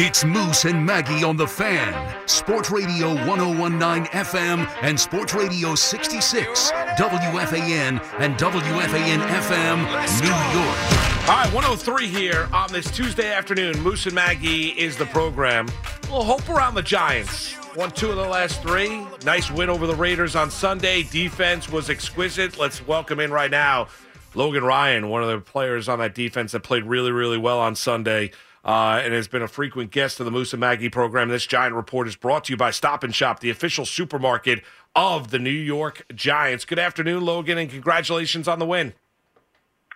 It's Moose and Maggie on the Fan, Sports Radio 1019 FM and Sports Radio 66, WFAN and WFAN FM, New York. All right, 103 here on this Tuesday afternoon. Moose and Maggie is the program. A little hope around the Giants. Won two of the last three. Nice win over the Raiders on Sunday. Defense was exquisite. Let's welcome in right now Logan Ryan, one of the players on that defense that played really, really well on Sunday uh, and has been a frequent guest of the Moose and Maggie program. This Giant Report is brought to you by Stop and Shop, the official supermarket of the New York Giants. Good afternoon, Logan, and congratulations on the win.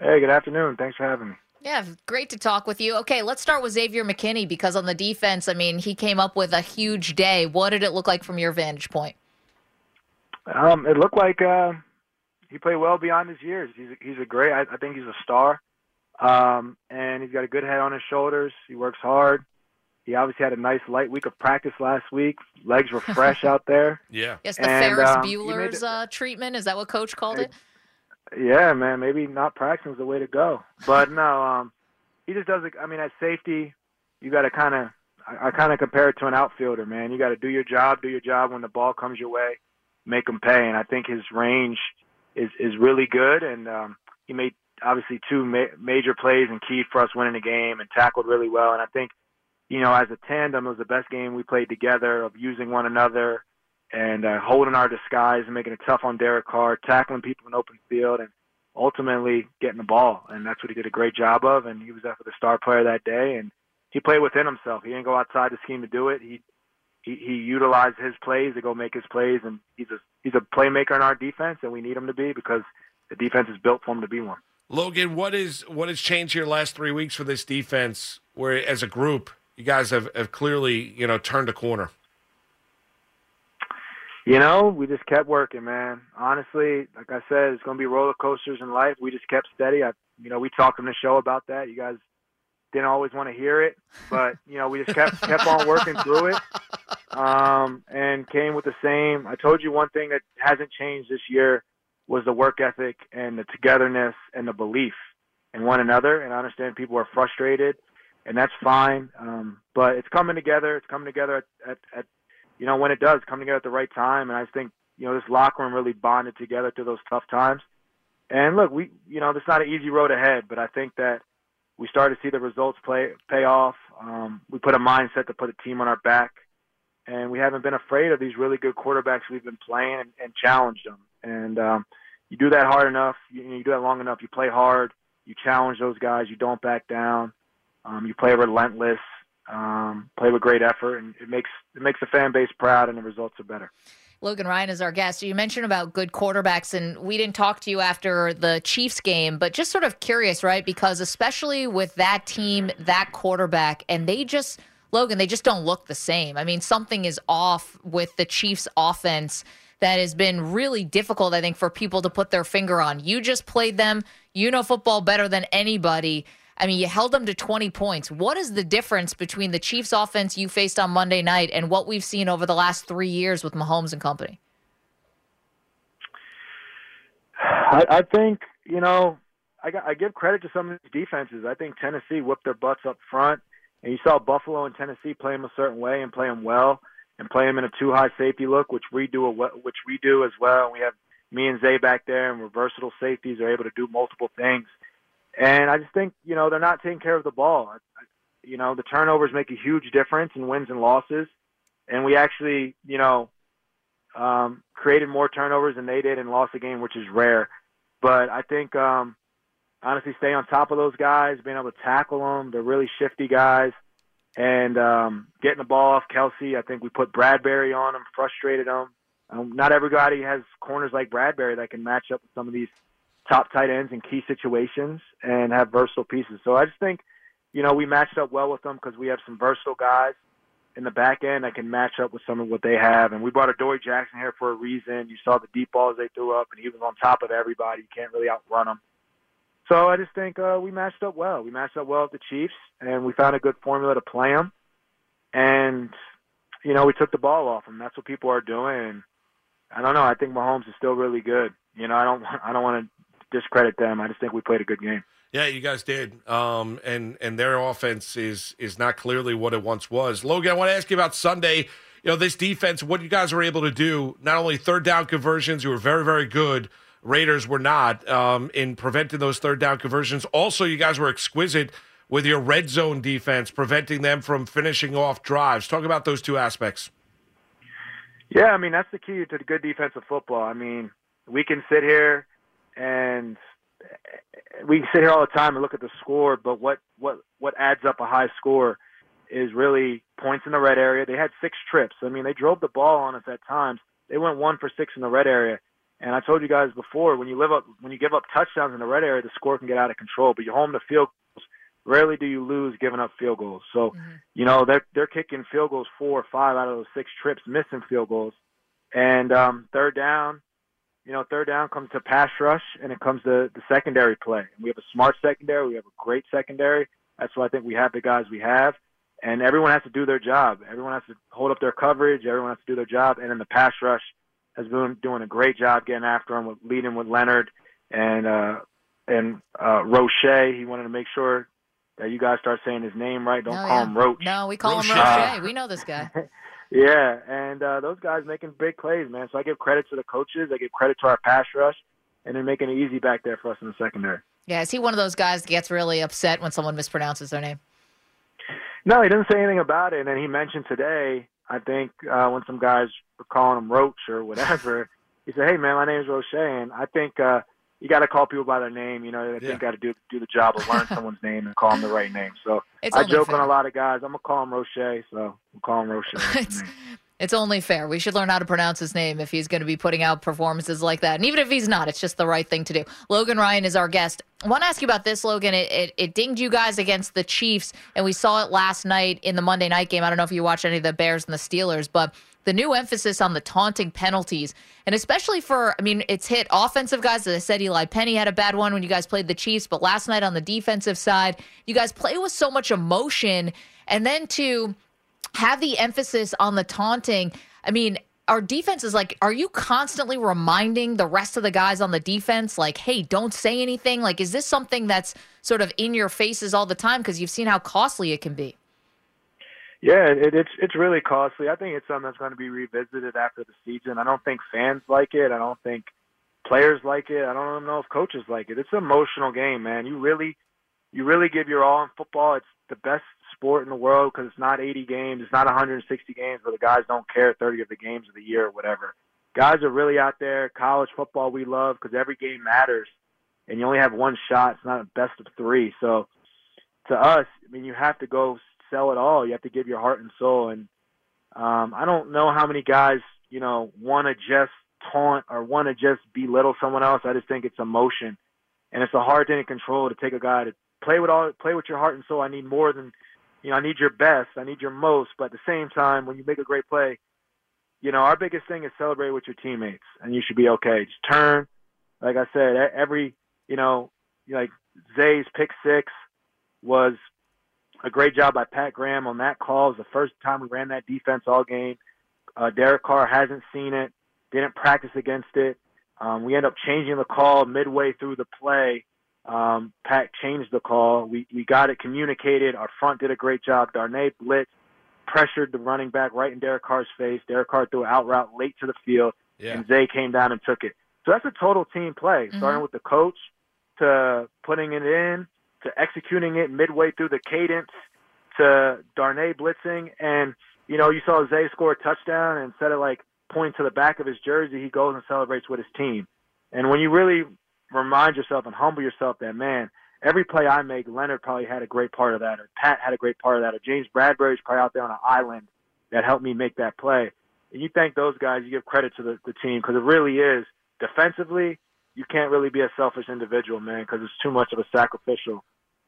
Hey, good afternoon. Thanks for having me. Yeah, great to talk with you. Okay, let's start with Xavier McKinney because on the defense, I mean, he came up with a huge day. What did it look like from your vantage point? Um, it looked like uh, he played well beyond his years. He's a, he's a great. I, I think he's a star. Um, and he's got a good head on his shoulders. He works hard. He obviously had a nice light week of practice last week. Legs were fresh out there. Yeah. Yes, the And, Ferris um, Bueller's uh, treatment. Is that what Coach called it? Yeah, man. Maybe not practicing is the way to go. But no, um, he just does it. I mean, at safety, you got to kind of. I, I kind of compare it to an outfielder, man. You got to do your job, do your job when the ball comes your way, make him pay. And I think his range is is really good. And um, he made obviously two ma- major plays and key for us winning the game and tackled really well. And I think, you know, as a tandem, it was the best game we played together of using one another and uh, holding our disguise and making it tough on Derek Carr, tackling people in open field, and ultimately getting the ball. And that's what he did a great job of. And he was for the star player that day. And he played within himself. He didn't go outside the scheme to do it. He he, he utilized his plays to go make his plays, and he's a he's a playmaker in our defense, and we need him to be because the defense is built for him to be one. Logan, what is what has changed here last three weeks for this defense? Where as a group, you guys have, have clearly you know turned a corner. You know, we just kept working, man. Honestly, like I said, it's going to be roller coasters in life. We just kept steady. I, you know, we talked on the show about that. You guys didn't always want to hear it, but you know, we just kept kept on working through it, um, and came with the same. I told you one thing that hasn't changed this year was the work ethic and the togetherness and the belief in one another. And I understand people are frustrated, and that's fine. Um, but it's coming together. It's coming together at, at, at you know when it does come together at the right time. And I think you know this locker room really bonded together through those tough times. And look, we you know it's not an easy road ahead, but I think that we started to see the results play pay off. Um, we put a mindset to put a team on our back, and we haven't been afraid of these really good quarterbacks we've been playing and, and challenged them. And um, you do that hard enough, you, you do that long enough. You play hard, you challenge those guys, you don't back down, um, you play relentless, um, play with great effort, and it makes it makes the fan base proud, and the results are better. Logan Ryan is our guest. You mentioned about good quarterbacks, and we didn't talk to you after the Chiefs game, but just sort of curious, right? Because especially with that team, that quarterback, and they just, Logan, they just don't look the same. I mean, something is off with the Chiefs' offense that has been really difficult, I think, for people to put their finger on. You just played them, you know football better than anybody. I mean, you held them to 20 points. What is the difference between the Chiefs offense you faced on Monday night and what we've seen over the last three years with Mahomes and company? I, I think you know I, I give credit to some of these defenses. I think Tennessee whipped their butts up front, and you saw Buffalo and Tennessee play them a certain way and play them well, and play them in a two high safety look, which we do which we do as well. We have me and Zay back there, and we're versatile safeties are able to do multiple things. And I just think you know they're not taking care of the ball. You know the turnovers make a huge difference in wins and losses, and we actually you know um, created more turnovers than they did and lost the game, which is rare. But I think um, honestly, stay on top of those guys, being able to tackle them. They're really shifty guys, and um, getting the ball off Kelce. I think we put Bradberry on him, frustrated him. Um, not everybody has corners like Bradberry that can match up with some of these top tight ends in key situations and have versatile pieces. So I just think, you know, we matched up well with them because we have some versatile guys in the back end that can match up with some of what they have. And we brought Adoree' Jackson here for a reason. You saw the deep balls they threw up, and he was on top of everybody. You can't really outrun him. So I just think uh, we matched up well. We matched up well with the Chiefs, and we found a good formula to play them. And you know, we took the ball off them. That's what people are doing. I don't know. I think Mahomes is still really good. You know, I don't. I don't want to discredit them. I just think we played a good game. Yeah, you guys did. Um, and and their offense is is not clearly what it once was. Logan, I want to ask you about Sunday. You know, this defense, what you guys were able to do, not only third down conversions, you were very, very good. Raiders were not um, in preventing those third down conversions. Also, you guys were exquisite with your red zone defense, preventing them from finishing off drives. Talk about those two aspects. Yeah, I mean that's the key to the good defensive football. I mean, we can sit here and we can sit here all the time and look at the score, but what what what adds up a high score is really points in the red area. They had six trips. I mean, they drove the ball on us at times. They went one for six in the red area. And I told you guys before, when you live up, when you give up touchdowns in the red area, the score can get out of control. But you home to field goals. Rarely do you lose giving up field goals. So, mm-hmm. you know, they're they're kicking field goals four or five out of those six trips, missing field goals. And um, third down, you know, third down comes to pass rush and it comes to the secondary play. And we have a smart secondary. We have a great secondary. That's why I think we have the guys we have. And everyone has to do their job. Everyone has to hold up their coverage. Everyone has to do their job. And in the pass rush has been doing a great job getting after him, with, leading with Leonard and uh, and uh, Roche. He wanted to make sure that you guys start saying his name right. Don't oh, call yeah. him Roach. No, we call Roche. him Roche. we know this guy. Yeah, and uh, those guys making big plays, man. So I give credit to the coaches. I give credit to our pass rush, and they're making it easy back there for us in the secondary. Yeah, is he one of those guys that gets really upset when someone mispronounces their name? No, he didn't say anything about it. And then he mentioned today, I think, uh, when some guys were calling him Roach or whatever, he said, "Hey, man, my name's Roche," and I think. uh you got to call people by their name. You know, they yeah. got to do do the job of learn someone's name and call them the right name. So it's I joke fair. on a lot of guys. I'm gonna call him Roche, so we'll call him Roche. it's, only fair. We should learn how to pronounce his name if he's going to be putting out performances like that. And even if he's not, it's just the right thing to do. Logan Ryan is our guest. I want to ask you about this, Logan. It, it, it dinged you guys against the Chiefs, and we saw it last night in the Monday night game. I don't know if you watched any of the Bears and the Steelers, but the new emphasis on the taunting penalties, and especially for, I mean, it's hit offensive guys. As I said, Eli Penny had a bad one when you guys played the Chiefs, but last night on the defensive side, you guys play with so much emotion. And then to have the emphasis on the taunting, I mean, our defense is like, are you constantly reminding the rest of the guys on the defense, like, hey, don't say anything? Like, is this something that's sort of in your faces all the time because you've seen how costly it can be? Yeah, it, it's it's really costly. I think it's something that's going to be revisited after the season. I don't think fans like it. I don't think players like it. I don't even know if coaches like it. It's an emotional game, man. You really you really give your all in football. It's the best sport in the world because it's not 80 games, it's not 160 games where the guys don't care 30 of the games of the year or whatever. Guys are really out there. College football we love because every game matters, and you only have one shot. It's not a best of three. So to us, I mean, you have to go sell it all. You have to give your heart and soul. And um, I don't know how many guys, you know, want to just taunt or want to just belittle someone else. I just think it's emotion, and it's a hard thing to control to take a guy to play with all play with your heart and soul. I need more than, you know, I need your best. I need your most. But at the same time, when you make a great play, you know, our biggest thing is celebrate with your teammates, and you should be okay. Just turn, like I said, every, you know, like Zay's pick six was a great job by Pat Graham on that call. It was the first time we ran that defense all game. Uh, Derek Carr hasn't seen it, didn't practice against it. Um, we end up changing the call midway through the play. Um, Pat changed the call. We we got it communicated. Our front did a great job. Darnay blitz, pressured the running back right in Derek Carr's face. Derek Carr threw an out route late to the field, yeah. and Zay came down and took it. So that's a total team play, mm-hmm. starting with the coach to putting it in to executing it midway through the cadence to Darnay blitzing. And, you know, you saw Zay score a touchdown and instead of like pointing to the back of his jersey, he goes and celebrates with his team. And when you really remind yourself and humble yourself that, man, every play I make, Leonard probably had a great part of that, or Pat had a great part of that, or James Bradberry's probably out there on an island that helped me make that play. And you thank those guys, you give credit to the, the team because it really is defensively you can't really be a selfish individual, man, because it's too much of a sacrificial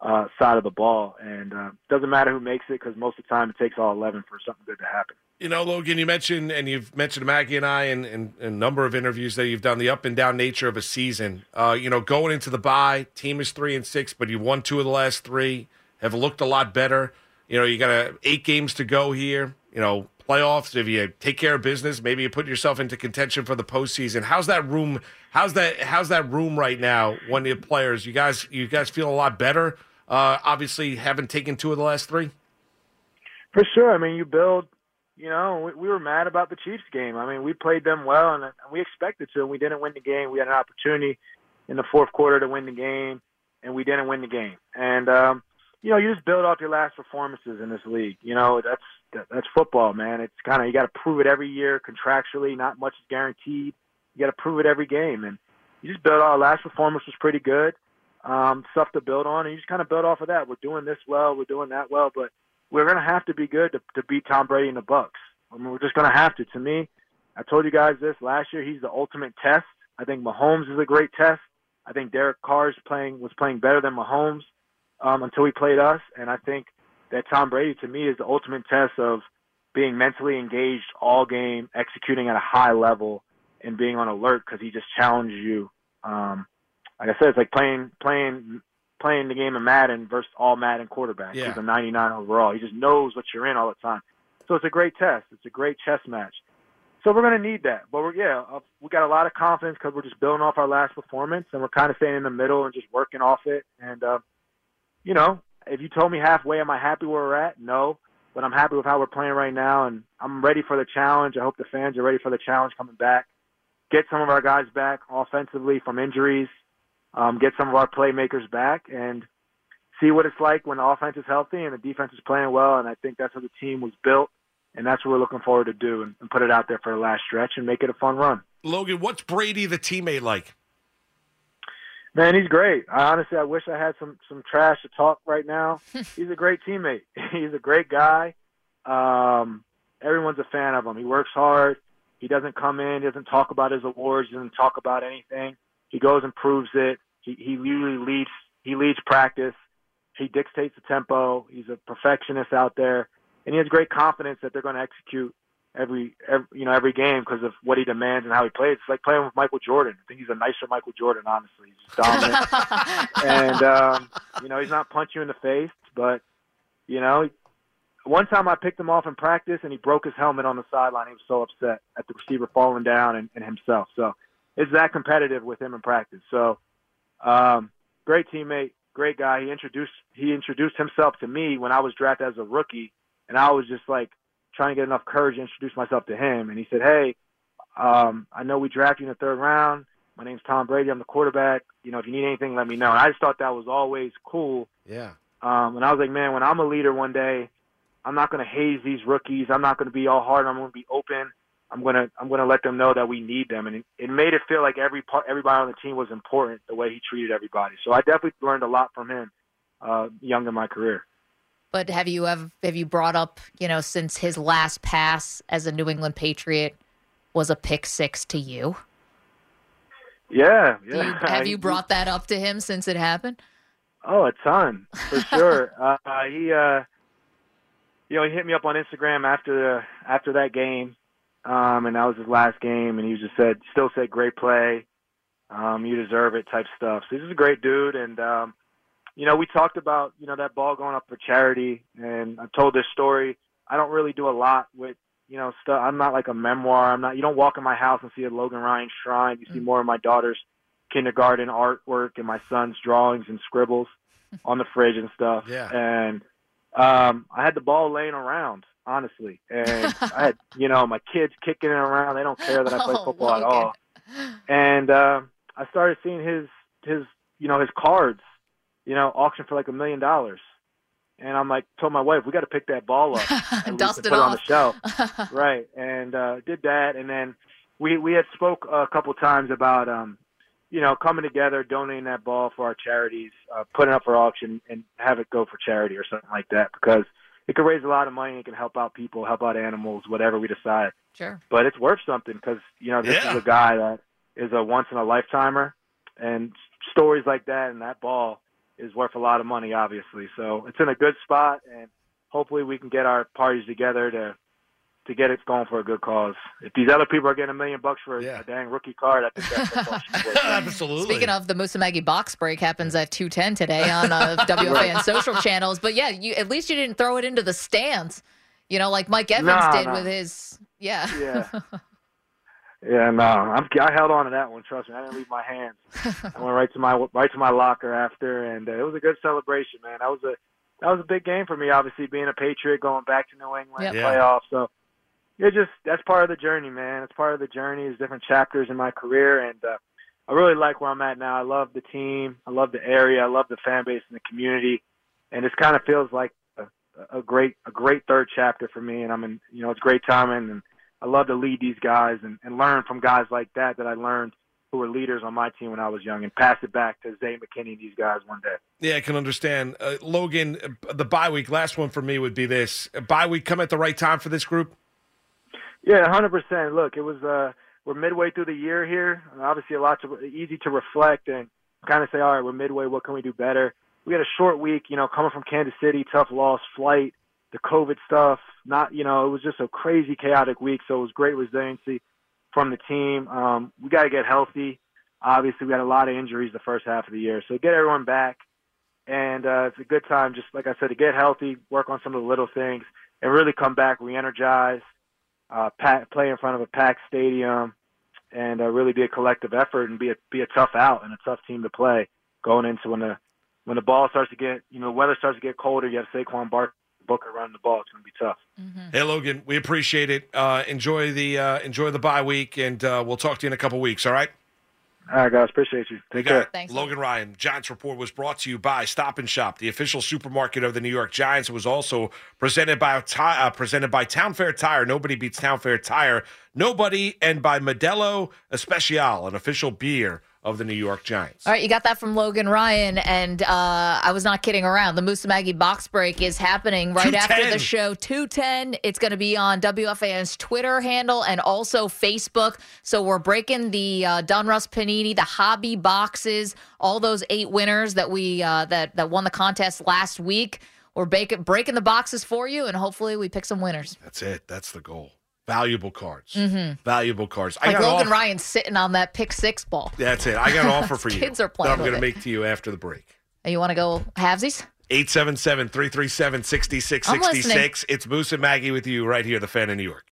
uh, side of the ball. And uh, doesn't matter who makes it because most of the time it takes all 11 for something good to happen. You know, Logan, you mentioned, and you've mentioned Maggie and I in, in, in, a number of interviews that you've done the up and down nature of a season. Uh, you know, going into the bye, team is three and six, but you won two of the last three, have looked a lot better. You know, you got a, eight games to go here. You know, playoffs, if you take care of business, maybe you put yourself into contention for the postseason. How's that room? How's that? How's that room right now? When the players, you guys, you guys feel a lot better. Uh, obviously, haven't taken two of the last three. For sure. I mean, you build. You know, we, we were mad about the Chiefs game. I mean, we played them well, and we expected to, and we didn't win the game. We had an opportunity in the fourth quarter to win the game, and we didn't win the game. And um, you know, you just build off your last performances in this league. You know, that's that's football, man. It's kind of you got to prove it every year contractually. Not much is guaranteed. You got to prove it every game, and you just build. Our last performance was pretty good. Um, stuff to build on, and you just kind of build off of that. We're doing this well, we're doing that well, but we're gonna have to be good to, to beat Tom Brady and the Bucs. I mean, we're just gonna have to. To me, I told you guys this last year. He's the ultimate test. I think Mahomes is a great test. I think Derek Carr's playing was playing better than Mahomes um, until he played us, and I think that Tom Brady to me is the ultimate test of being mentally engaged all game, executing at a high level, and being on alert because he just challenges you. Um, like I said, it's like playing playing playing the game of Madden versus all Madden quarterbacks. Yeah. He's a 99 overall. He just knows what you're in all the time. So it's a great test. It's a great chess match. So we're going to need that. But we're yeah, uh, we got a lot of confidence because we're just building off our last performance, and we're kind of staying in the middle and just working off it. And uh, you know, if you told me halfway, am I happy where we're at? No, but I'm happy with how we're playing right now, and I'm ready for the challenge. I hope the fans are ready for the challenge coming back. Get some of our guys back offensively from injuries. Um, get some of our playmakers back, and see what it's like when the offense is healthy and the defense is playing well. And I think that's how the team was built, and that's what we're looking forward to do, and, and put it out there for the last stretch and make it a fun run. Logan, what's Brady the teammate like? Man, he's great. I honestly, I wish I had some some trash to talk right now. he's a great teammate. he's a great guy. Um, everyone's a fan of him. He works hard. He doesn't come in. He doesn't talk about his awards. He doesn't talk about anything. He goes and proves it. He he usually leads. He leads practice. He dictates the tempo. He's a perfectionist out there, and he has great confidence that they're going to execute every, every you know every game because of what he demands and how he plays. It's like playing with Michael Jordan. I think he's a nicer Michael Jordan. Honestly, he's dominant, and um, you know he's not punch you in the face, but you know. One time I picked him off in practice and he broke his helmet on the sideline. He was so upset at the receiver falling down and, and himself. So it's that competitive with him in practice. So um, great teammate, great guy. He introduced he introduced himself to me when I was drafted as a rookie, and I was just like trying to get enough courage to introduce myself to him. And he said, "Hey, um, I know we drafted you in the third round. My name's Tom Brady. I'm the quarterback. You know, if you need anything, let me know." And I just thought that was always cool. Yeah. Um, and I was like, man, when I'm a leader one day, I'm not going to haze these rookies. I'm not going to be all hard. I'm going to be open. I'm going to I'm going to let them know that we need them, and it, it made it feel like every part, everybody on the team was important. The way he treated everybody, so I definitely learned a lot from him, uh, young in my career. But have you ever have you brought up, you know, since his last pass as a New England Patriot was a pick six to you? Yeah, yeah. you, have you brought that up to him since it happened? Oh, a ton for sure. uh, he, uh, you know, he hit me up on Instagram after the after that game, um, and that was his last game, and he just said, still said, great play, um, you deserve it, type stuff. So he's just a great dude, and um, you know, we talked about you know that ball going up for charity, and I told this story. I don't really do a lot with you know stuff. I'm not like a memoir. I'm not. You don't walk in my house and see a Logan Ryan shrine. You see more of my daughter's kindergarten artwork and my son's drawings and scribbles on the fridge and stuff. Yeah. And um, I had the ball laying around, honestly, and I had you know my kids kicking it around. They don't care that I play Oh, football at all. And uh, I started seeing his his you know his cards, you know, auction for like a million dollars. And I'm like, told my wife, we got to pick that ball up, and Dust it put it on the off. shelf right and uh did that and then we we had spoke a couple times about um you know coming together donating that ball for our charities uh putting up for auction and have it go for charity or something like that because it could raise a lot of money it can help out people help out animals whatever we decide Sure. but it's worth something because you know this Yeah. is a guy that is a once in a lifetimer and stories like that and that ball is worth a lot of money obviously so it's in a good spot and hopefully we can get our parties together to to get it going for a good cause if these other people are getting a million bucks for a- Yeah. a dang rookie card i think that's football should. Absolutely. Speaking of the Musa Maggie box break happens at 210 today on uh, WFAN social channels. But yeah, you at least you didn't throw it into the stands. You know, like Mike Evans Nah, did nah. with his. Yeah. Yeah. Yeah, no, I'm, I held on to that one. Trust me, I didn't leave my hands. I went right to my right to my locker after, and uh, it was a good celebration, man. That was a that was a big game for me. Obviously, being a Patriot, going back to New England Yep. Yeah. playoffs. So it just that's part of the journey, man. It's part of the journey. It's different chapters in my career, and uh, I really like where I'm at now. I love the team. I love the area. I love the fan base and the community, and it kind of feels like a, a great a great third chapter for me. And I'm in, you know, it's great timing, and I love to lead these guys and, and learn from guys like that that I learned who were leaders on my team when I was young, and pass it back to Zay McKinney and these guys one day. Yeah, I can understand. Uh, Logan, uh, the bye week, last one for me would be this. Bye week come at the right time for this group? Yeah, hundred percent. Look, it was uh we're midway through the year here, obviously a lot to easy to reflect and kind of say, all right, we're midway. What can we do better? We had a short week, you know, coming from Kansas City, tough loss, flight, the COVID stuff. Not, you know, it was just a crazy, chaotic week. So it was great resiliency from the team. Um, we got to get healthy. Obviously, we had a lot of injuries the first half of the year, so get everyone back. And uh, it's a good time, just like I said, to get healthy, work on some of the little things, and really come back re-energized uh, pack, play in front of a packed stadium, and uh, really be a collective effort and be a be a tough out and a tough team to play going into when the when the ball starts to get you know the weather starts to get colder. You have Saquon Barkley, Booker running the ball. It's going to be tough. Hey, Logan, we appreciate it. Uh, enjoy the uh, enjoy the bye week, and uh, we'll talk to you in a couple weeks. All right. All right, guys, appreciate you. Take got care. Thanks, Logan Ryan. Giants Report was brought to you by Stop and Shop, the official supermarket of the New York Giants. It was also presented by Ti- uh, presented by Town Fair Tire. Nobody beats Town Fair Tire. Nobody, and by Modelo Especial, an official beer of the New York Giants. All right, you got that from Logan Ryan, and uh, I was not kidding around. The Moose Maggie box break is happening right after the show. Two ten. It's going to be on WFAN's Twitter handle and also Facebook. So we're breaking the uh, Donruss Panini, the hobby boxes, all those eight winners that we uh, that that won the contest last week. We're breaking breaking the boxes for you, and hopefully we pick some winners. That's it. That's the goal. Valuable cards. Mm-hmm. Valuable cards. I got Logan offer- Ryan sitting on that pick six ball. That's it. I got an offer for you. Kids are playing. that I'm going to make to you after the break. And you want to go halvesies? 877 337 6666. It's Moose and Maggie with you right here, the fan in New York.